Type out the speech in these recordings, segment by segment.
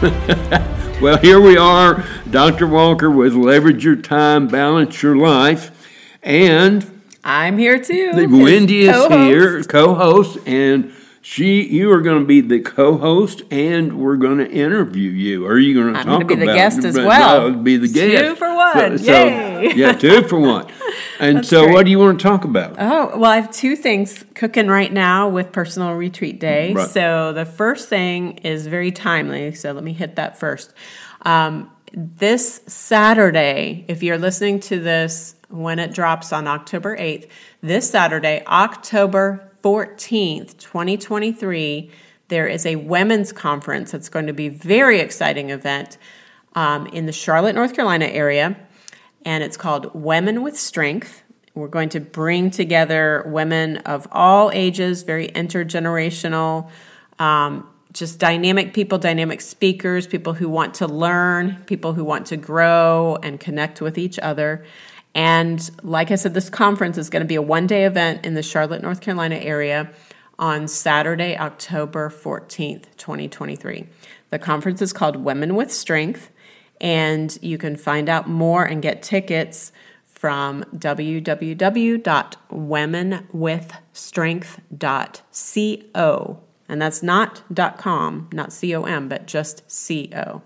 well, here we are, Dr. Walker with Leverage Your Time, Balance Your Life. And I'm here too. Wende is co-host. here, co host, and she, you are going to be the co-host, and we're going to interview you. Are you going to talk about? I'm talk going to be the guest as well? No, be the guest. Two for one. So, Yay! yeah, two for one. And so, great. what do you want to talk about? Oh well, I have two things cooking right now with Personal Retreat Day. Right. So the first thing is very timely. So let me hit that first. Um, this Saturday, if you're listening to this when it drops on October 8th, this Saturday, October 14th, 2023, there is a women's conference that's going to be a very exciting event um, in the Charlotte, North Carolina area, and it's called Women with Strength. We're going to bring together women of all ages, very intergenerational, um, just dynamic people, dynamic speakers, people who want to learn, people who want to grow and connect with each other. And like I said, this conference is going to be a one day event in the Charlotte, North Carolina area on Saturday, October 14th, 2023. The conference is called Women with Strength, and you can find out more and get tickets from www.womenwithstrength.co. And that's not .com, not C-O-M, but just C-O.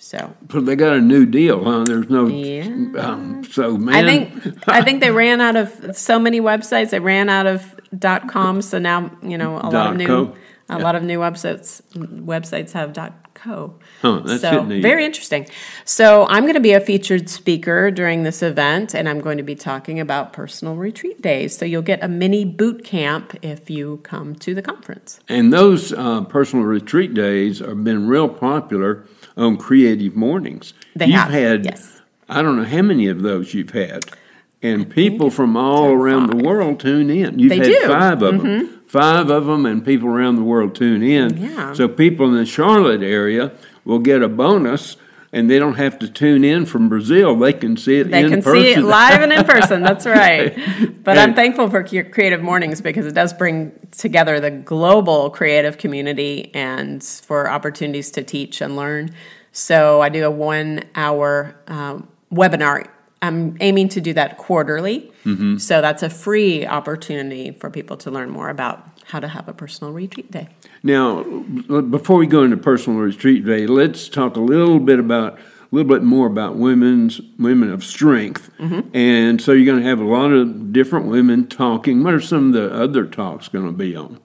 So So they got a new deal, huh? There's no. Yeah. Um, so, man. I think I think they ran out of so many websites. They ran out of dot .com, so now you know a lot of new co? A lot of new websites websites have .co. Huh, that's so very interesting. So I'm going to be a featured speaker during this event, and I'm going to be talking about personal retreat days. So you'll get a mini boot camp if you come to the conference. And those uh, personal retreat days have been real popular on creative mornings. They you've have, had, yes. I don't know how many of those you've had, and people from all around the world tune in. You've They had do. Mm-hmm. five of them, five of them, and people around the world tune in. Yeah. So people in the Charlotte area will get a bonus. And they don't have to tune in from Brazil; they can see it They can person. see it live and in person. That's right. But I'm thankful for Creative Mornings because it does bring together the global creative community and for opportunities to teach and learn. So I do a one hour um, webinar. I'm aiming to do that quarterly. Mm-hmm. So that's a free opportunity for people to learn more about how to have a personal retreat day. Now, before we go into personal retreat day, let's talk a little bit about a little bit more about women's women of strength. Mm-hmm. And so you're going to have a lot of different women talking. What are some of the other talks going to be on?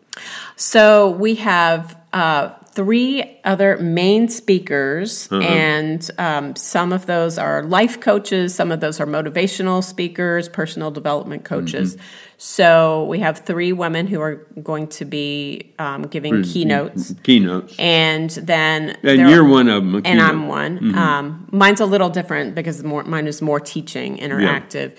So we have uh, three other main speakers, and um, some of those are life coaches, some of those are motivational speakers, personal development coaches. So we have three women who are going to be um, giving keynotes, Keynotes. and then And you're one of them. and. I'm one. Um, mine's a little different because more, mine is more teaching, interactive.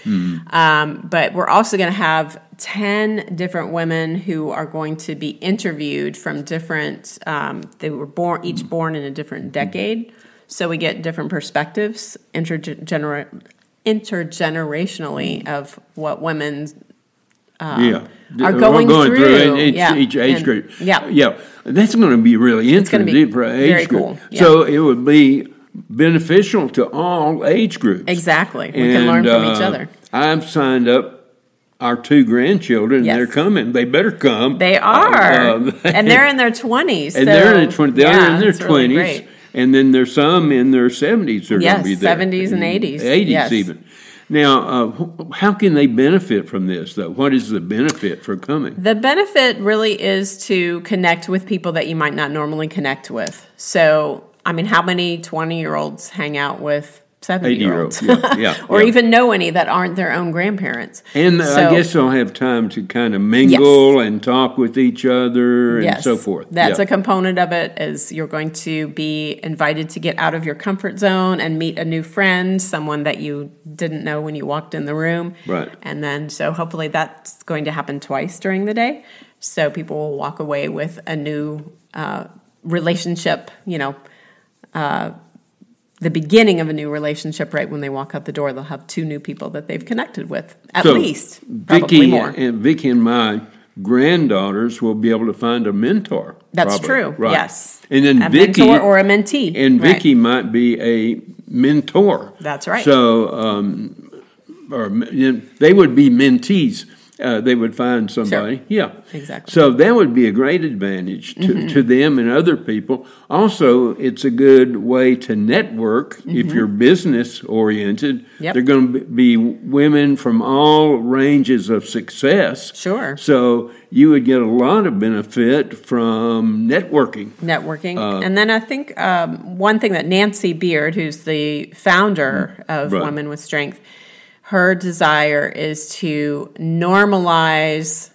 Um, but we're also going to have 10 different women who are going to be interviewed from different, um, they were born, each born in a different decade. So we get different perspectives intergener- intergenerationally of what women yeah. are We're going through. in each, Yeah. each age And- group. yeah. Yeah. That's going to be really interesting be for age group. cool. Yeah. So it would be beneficial to all age groups. exactly. We can learn from each uh, other. I've signed up our two grandchildren. Yes. They're coming. They better come. They are, Uh, and they're in their twenties. and they're in their twenties. They're in their it's really and then there's some in their seventies. They're going to be there. 70s and 80s. Eighties Yes. even. Now, uh, how can they benefit from this, though? What is the benefit for coming? The benefit really is to connect with people that you might not normally connect with. So, I mean, how many twenty-year-olds hang out with seventy-year-olds, 80-year-olds, yeah, yeah, or yeah. even know any that aren't their own grandparents? And So- I guess they'll have time to kind of mingle and talk with each other and yes, so forth. That's a component of it. Is you're going to be invited to get out of your comfort zone and meet a new friend, someone that you didn't know when you walked in the room. Right. And then, so hopefully that's going to happen twice during the day. So people will walk away with a new uh, relationship. You know. Uh, the beginning of a new relationship, right when they walk out the door, they'll have two new people that they've connected with, at So, least, probably Vicky more. and Vicky and my granddaughters will be able to find a mentor. That's probably. true. Right. Yes. And then a Vicky mentor or a mentee. and Right. Vicky might be a mentor. That's right. So, um, or they would be mentees. Uh, they would find somebody. Yeah. Exactly. So that would be a great advantage to, to them and other people. Also, it's a good way to network if you're business oriented. Yep. They're going to be women from all ranges of success. Sure. So you would get a lot of benefit from networking. networking. Uh, and then I think um, one thing that Nancy Beard, who's the founder of Right. Women with Strength, her desire is to normalize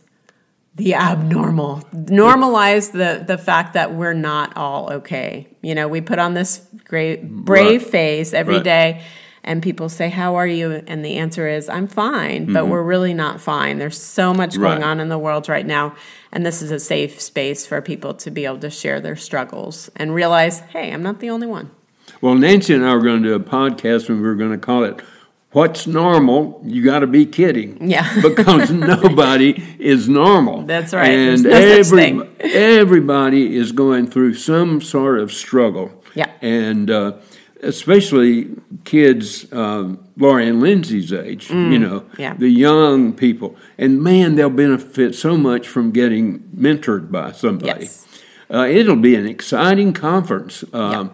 the abnormal, normalize the the fact that we're not all okay. You know, we put on this great brave Right. face every Right. day. And people say, How are you? And the answer is, I'm fine, but we're really not fine. There's so much going Mm-hmm. Right. on in the world right now. And this is a safe space for people to be able to share their struggles and realize, hey, I'm not the only one. Well, Nancy and I were going to do a podcast and we were going to call it What's Normal? You got to be kidding. Yeah. because nobody is normal. That's right. And no every, everybody is going through some sort of struggle. Yeah. And uh, especially kids, um, Laura and Lindsay's age, you know, Mm. yeah. the young people. And man, they'll benefit so much from getting mentored by somebody. Yes. Uh, it'll be an exciting conference. Um,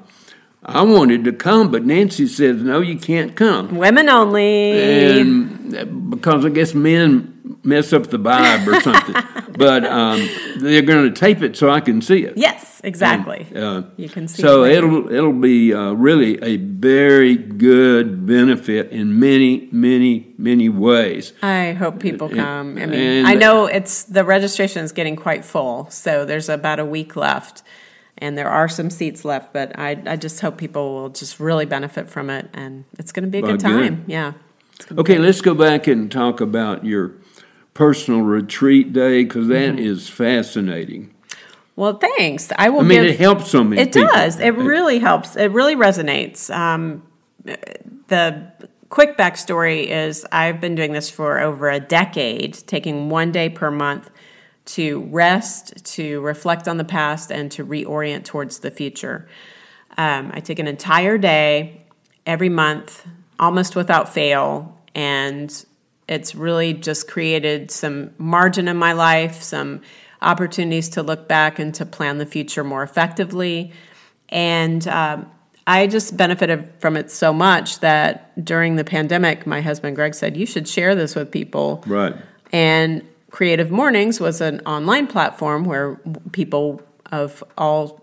I wanted to come, but Nancy says, no, you can't come. Women only. And because I guess men mess up the vibe or something. but um, they're going to tape it so I can see it. yes, exactly. Uh, you can see so it it'll it'll be uh, really a very good benefit in many many many ways. I hope people come. I mean, and- I know it's the registration is getting quite full, so there's about a week left, and there are some seats left. But I, I just hope people will just really benefit from it, and it's going to be a good good. time. Yeah. Okay, let's go back and talk about your personal retreat day because Mm-hmm. is fascinating. Well, thanks. I will I mean, give. it helps so many It people. does. It really helps. It really resonates. Um, the quick backstory is I've been doing this for over a decade, taking one day per month to rest, to reflect on the past, and to reorient towards the future. Um, I take an entire day every month, almost without fail, and it's really just created some margin in my life, some opportunities to look back and to plan the future more effectively. And um, I just benefited from it so much that during the pandemic, my husband Greg said, You should share this with people. Right. And Creative Mornings was an online platform where people of all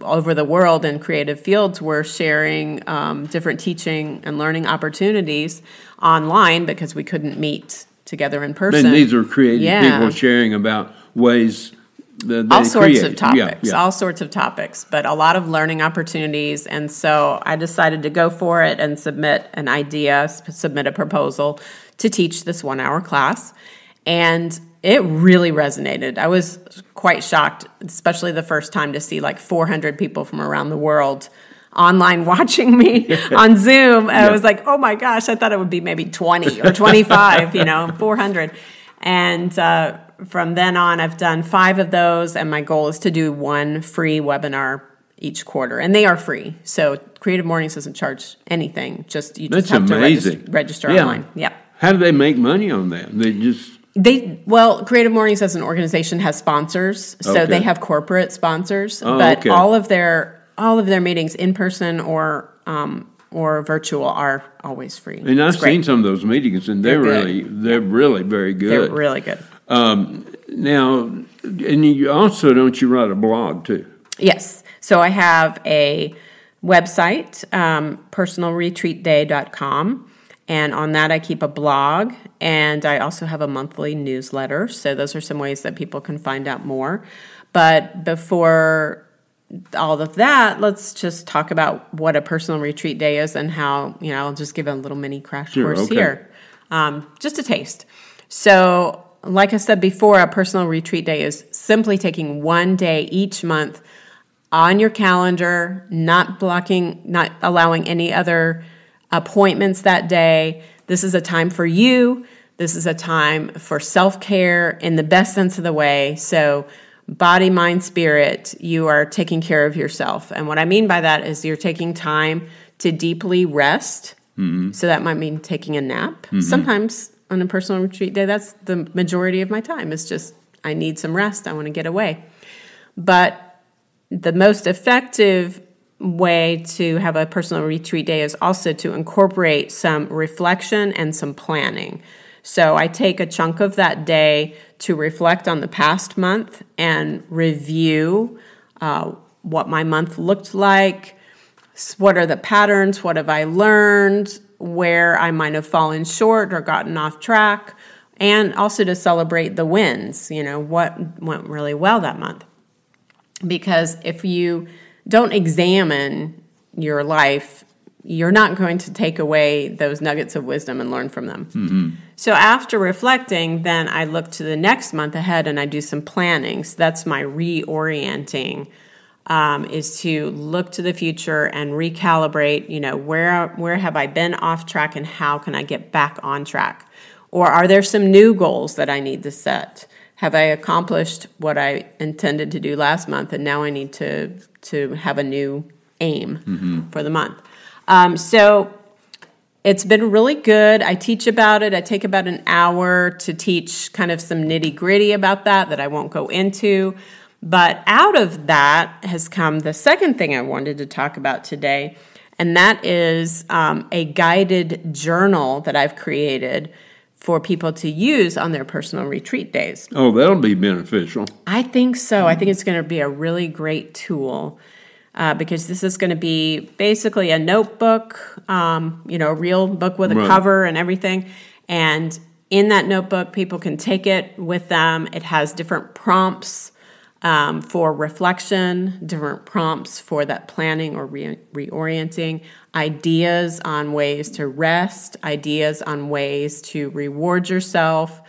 over the world in creative fields were sharing um, different teaching and learning opportunities online because we couldn't meet together in person. And these are creative Yeah. people sharing about ways that they all sorts create. of topics, Yeah, yeah. all sorts of topics, but a lot of learning opportunities. And so I decided to go for it and submit an idea, submit a proposal to teach this one hour class. And it really resonated. I was quite shocked, especially the first time to see like 400 people from around the world online watching me on Zoom. I was like, oh my gosh, I thought it would be maybe 20 or 25, you know, 400. And uh, from then on, I've done five of those, and my goal is to do one free webinar each quarter, and they are free. So Creative Mornings doesn't charge anything; just you just That's have amazing. to register, register Yeah. online. Yep. How do they make money on that? They just They well, Creative Mornings as an organization has sponsors, so Okay. they have corporate sponsors, Oh, but okay. all of their all of their meetings in person or um, or virtual are always free. and I've great. seen some of those meetings, and they're, They're really they're really very good. They're really good. Um, now, and you also don't you write a blog too? Yes. So I have a website, um, personalretreatday.com. And on that, I keep a blog and I also have a monthly newsletter. So those are some ways that people can find out more. But before all of that, let's just talk about what a personal retreat day is and how, you know, I'll just give a little mini crash Sure, course okay. here. Um, just a taste. So, like I said before, a personal retreat day is simply taking one day each month on your calendar, not blocking, not allowing any other appointments that day. This is a time for you. This is a time for self care in the best sense of the way. So, body, mind, spirit, you are taking care of yourself. And what I mean by that is you're taking time to deeply rest. Mm-hmm. So, that might mean taking a nap. Mm-hmm. Sometimes on a personal retreat day, that's the majority of my time. It's just, I need some rest. I want to get away. But the most effective way to have a personal retreat day is also to incorporate some reflection and some planning. So I take a chunk of that day to reflect on the past month and review uh, what my month looked like. What are the patterns? What have I learned? Where I might have fallen short or gotten off track. And also to celebrate the wins, you know, what went really well that month. Because if you don't examine your life, you're not going to take away those nuggets of wisdom and learn from them. Mm-hmm. So after reflecting, then I look to the next month ahead and I do some planning. So that's my reorienting. Um, is to look to the future and recalibrate. You know, where where have I been off track, and how can I get back on track? Or are there some new goals that I need to set? Have I accomplished what I intended to do last month, and now I need to to have a new aim mm-hmm. for the month. Um, so it's been really good. I teach about it. I take about an hour to teach kind of some nitty gritty about that that I won't go into. But out of that has come the second thing I wanted to talk about today, and that is um, a guided journal that I've created for people to use on their personal retreat days. Oh, that'll be beneficial. I think so. I think it's going to be a really great tool. Uh, because this is going to be basically a notebook, um, you know, a real book with a right. cover and everything. And in that notebook, people can take it with them. It has different prompts um, for reflection, different prompts for that planning or re- reorienting, ideas on ways to rest, ideas on ways to reward yourself.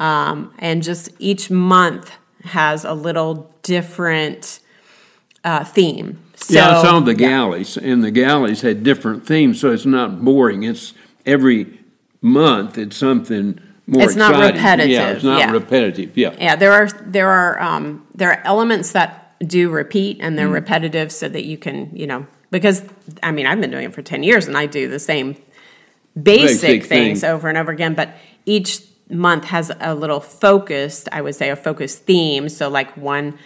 Um, and just each month has a little different uh, theme. So, yeah, I saw the galleys, yeah. and the galleys had different themes, so it's not boring. It's every month it's something more it's exciting. not repetitive. Yeah, it's not yeah. repetitive. Yeah, yeah. There are there are um, there are elements that do repeat and they're mm. repetitive, so that you can you know because I mean I've been doing it for ten years and I do the same basic, basic things thing. over and over again, but each month has a little focused, I would say, a focused theme. So like one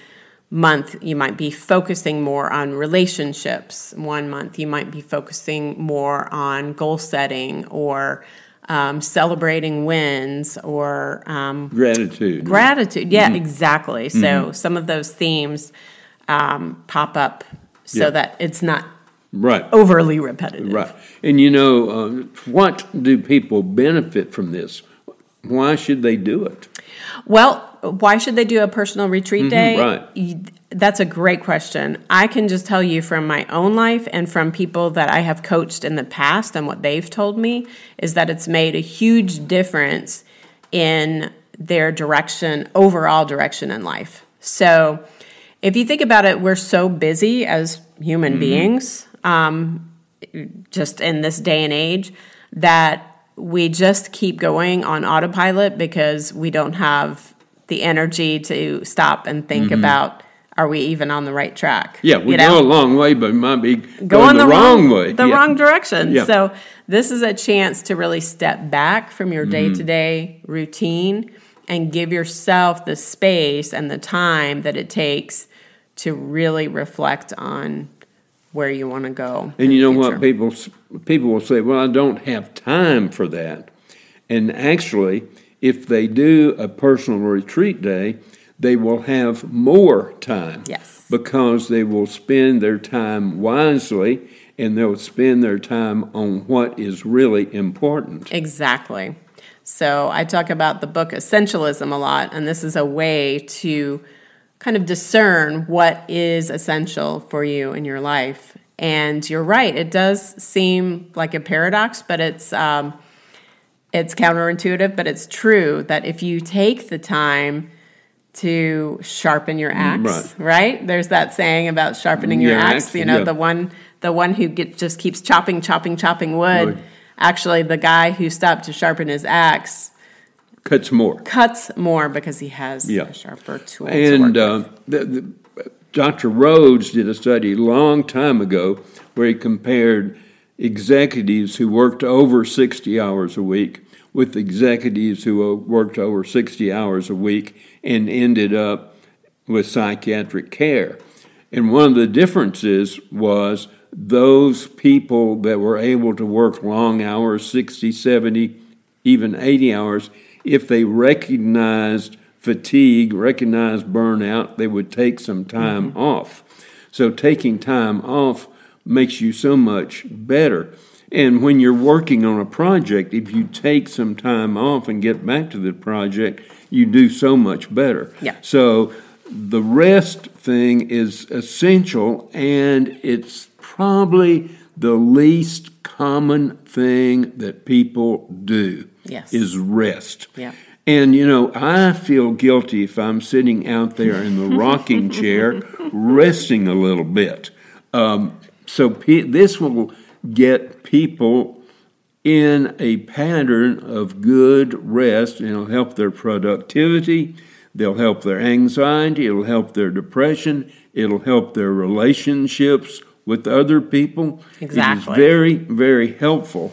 month you might be focusing more on relationships one month you might be focusing more on goal setting or um, celebrating wins or um, gratitude. Gratitude, yeah, mm-hmm. exactly. So mm-hmm. some of those themes um, pop up so yeah. that it's not right overly repetitive. Right, and you know uh, what do people benefit from this? Why should they do it? Well, why should they do a personal retreat mm-hmm, day? Right. That's a great question. I can just tell you from my own life and from people that I have coached in the past and what they've told me is that it's made a huge difference in their direction, overall direction in life. So, if you think about it, we're so busy as human mm-hmm. beings, um, just in this day and age, that we just keep going on autopilot because we don't have the energy to stop and think mm-hmm. about are we even on the right track? Yeah, we you know? go a long way, but might be going, going the, the, wrong, way, the yeah. wrong direction. Yeah. So this is a chance to really step back from your day to day routine and give yourself the space and the time that it takes to really reflect on where you want to go. And you know what people people will say, "Well, I don't have time for that." And actually, if they do a personal retreat day, they will have more time. Yes. Because they will spend their time wisely and they'll spend their time on what is really important. Exactly. So I talk about the book Essentialism a lot, and this is a way to kind of discern what is essential for you in your life. And you're right, it does seem like a paradox, but it's um, it's counterintuitive, but it's true that if you take the time to sharpen your axe, right? right? There's that saying about sharpening your yeah, axe. You know, yeah. the one the one who get, just keeps chopping, chopping, chopping wood. Right. Actually, the guy who stopped to sharpen his axe cuts more. cuts more because he has Yeah. a sharper tool. And work uh, the, the, Dr. Rhodes did a study a long time ago where he compared executives who worked over 60 hours a week with executives who uh, worked over 60 hours a week and ended up with psychiatric care. And one of the differences was those people that were able to work long hours, 60, 70, even 80 hours, if they recognized fatigue, recognized burnout, they would take some time mm-hmm. off. So taking time off makes you so much better. And when you're working on a project, if you take some time off and get back to the project, you do so much better. Yeah. So the rest thing is essential, and it's probably the least common thing that people do. Yes. Is rest. Yeah. And you know, I feel guilty if I'm sitting out there in the rocking chair, resting a little bit. Um, so pe- this will get people in a pattern of good rest, and it'll help their productivity. They'll help their anxiety. It'll help their depression. It'll help their relationships with other people. Exactly. It is very, very helpful.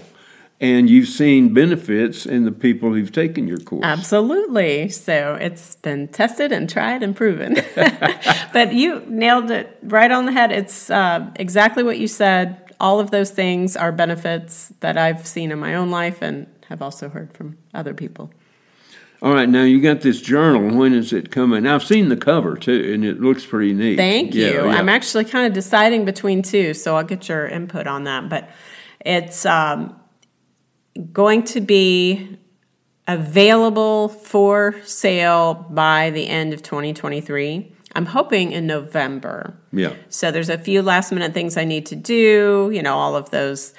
And you've seen benefits in the people who've taken your course. Absolutely. So it's been tested and tried and proven. but you nailed it right on the head. It's uh, exactly what you said. All of those things are benefits that I've seen in my own life and have also heard from other people. All right, now you got this journal. When is it coming? I've seen the cover too, and it looks pretty neat. Thank Yeah, you. yeah. I'm actually kind of deciding between two, so I'll get your input on that. But it's um, going to be available for sale by the end of 2023. I'm hoping in November. Yeah. So there's a few last minute things I need to do, you know, all of those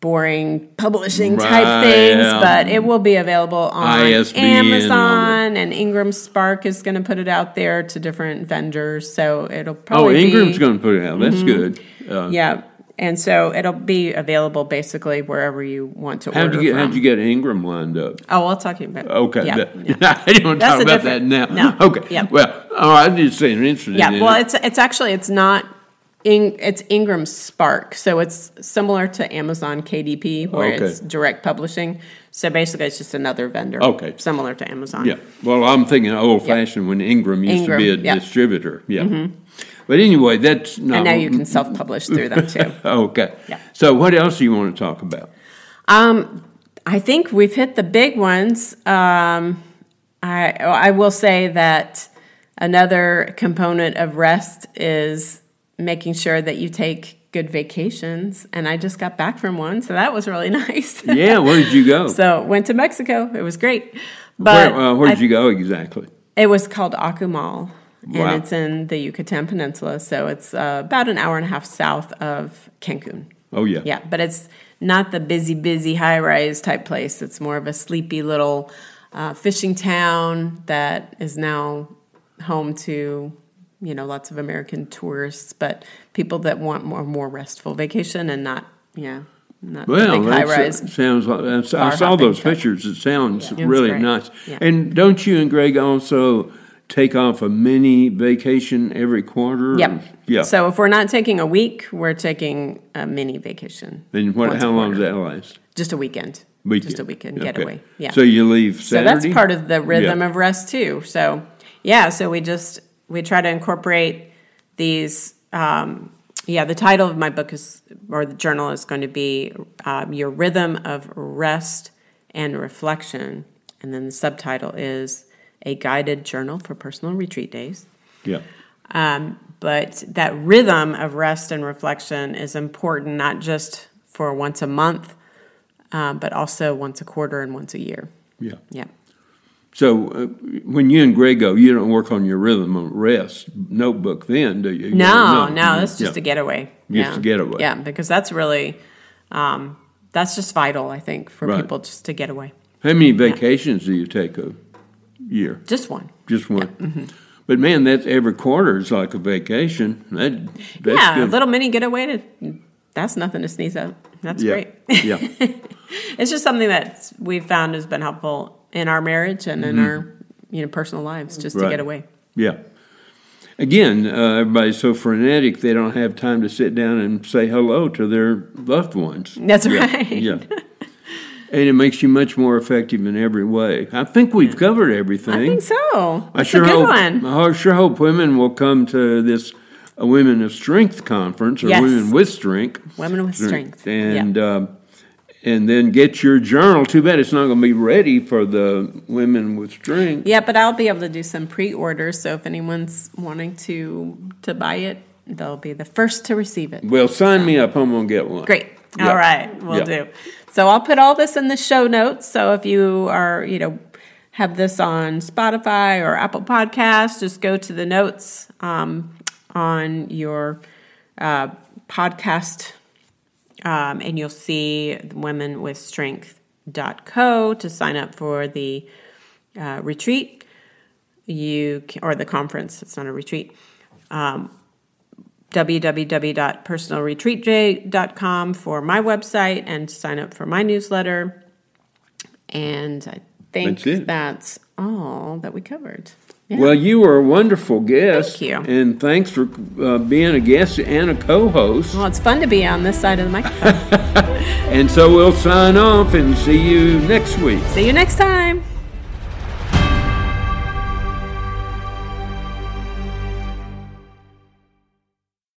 boring publishing type Right, things, but it will be available on ISBN and all that. Amazon and Ingram Spark is going to put it out there to different vendors. So it'll probably be Oh, probably Ingram's be, going to put it out. That's good. Uh, yeah. And so it'll be available basically wherever you want to how'd order you get from. How'd you get Ingram lined up? oh, I'll talk about Okay, Yeah, that- yeah. I to That's talk about that now. no, Okay, yeah. well, all right. I'm just saying, interested Yeah, well, it. it's it's actually it's not in, it's Ingram Spark, so it's similar to Amazon KDP, where Okay. it's direct publishing. So basically, it's just another vendor. Okay. similar to Amazon. Yeah. Well, I'm thinking old fashioned when Ingram used to be a Ingram, yeah. Mm-hmm. distributor. Yeah. But anyway, that's not. and now you can self publish through them too. Okay. Yeah. So, what else do you want to talk about? Um, I think we've hit the big ones. Um, I I will say that another component of rest is making sure that you take good vacations. And I just got back from one, so that was really nice. Yeah. Where did you go? so went to Mexico. It was great. But where uh, where did I- you go exactly? it was called Akumal, and Wow. it's in the Yucatan Peninsula. So it's uh, about an hour and a half south of Cancun. Oh yeah. Yeah, but it's not the busy, busy high rise type place. It's more of a sleepy little uh, fishing town that is now home to you know lots of American tourists, but people that want more more restful vacation and not yeah not Well, high that rise. sounds like I saw those type. pictures. It sounds It's really great. nice. Yeah. And don't you and Greg also take off a mini vacation every quarter? Yep. Yeah. So if we're not taking a week, we're taking a mini vacation. then what? How long does that last? Just a weekend. Weekend. Just a weekend Okay. getaway. Yeah. So you leave So that's part of the rhythm Yeah. of rest too. So yeah, so we just we try to incorporate these. Um, yeah, the title of my book is or the journal is going to be um, your rhythm of rest and reflection, and then the subtitle is a guided journal for personal retreat days. Yeah. Um, but that rhythm of rest and reflection is important not just for once a month, um, but also once a quarter and once a year. Yeah. Yeah. So uh, when you and Greg go, you don't work on your rhythm of rest notebook then, do you? No, don't, no, that's just Yeah. a getaway. Just yeah. a getaway. Yeah, because that's really, um, that's just vital, I think, for Right. people just to get away. How many vacations do you take a year? Just one. Just one. mm-hmm. But man, that's every quarter is like a vacation. That that's yeah, good. a little mini getaway. To, that's nothing to sneeze at. That's yeah. great. yeah. it's just something that we've found has been helpful in our marriage and in our you know personal lives just to get away. Yeah. Again, uh, everybody's so frenetic they don't have time to sit down and say hello to their loved ones. That's Yeah, right. Yeah. And it makes you much more effective in every way. I think we've covered everything. I think so. I sure a good hope. one. I sure hope women will come to this uh, Women of Strength conference or Yes. Women with Strength. Women with strength. And um, and then get your journal. Too bad it's not going to be ready for the Women with Strength. Yeah, but I'll be able to do some pre-orders. So if anyone's wanting to to buy it, they'll be the first to receive it. Well, sign me up. I'm going to get one. Great. All right, we'll do. So I'll put all this in the show notes. So if you are, you know, have this on Spotify or Apple Podcasts, just go to the notes um, on your uh, podcast, um, and you'll see Women with Strength.co to sign up for the uh, retreat. You can, or the conference. It's not a retreat www.personalretreatday.com for my website and sign up for my newsletter. And I think That's that's all that we covered. Yeah. Well, you were a wonderful guest. Thank you. And thanks for uh, being a guest and a co host. well, it's fun to be on this side of the microphone. And so we'll sign off and see you next week. See you next time.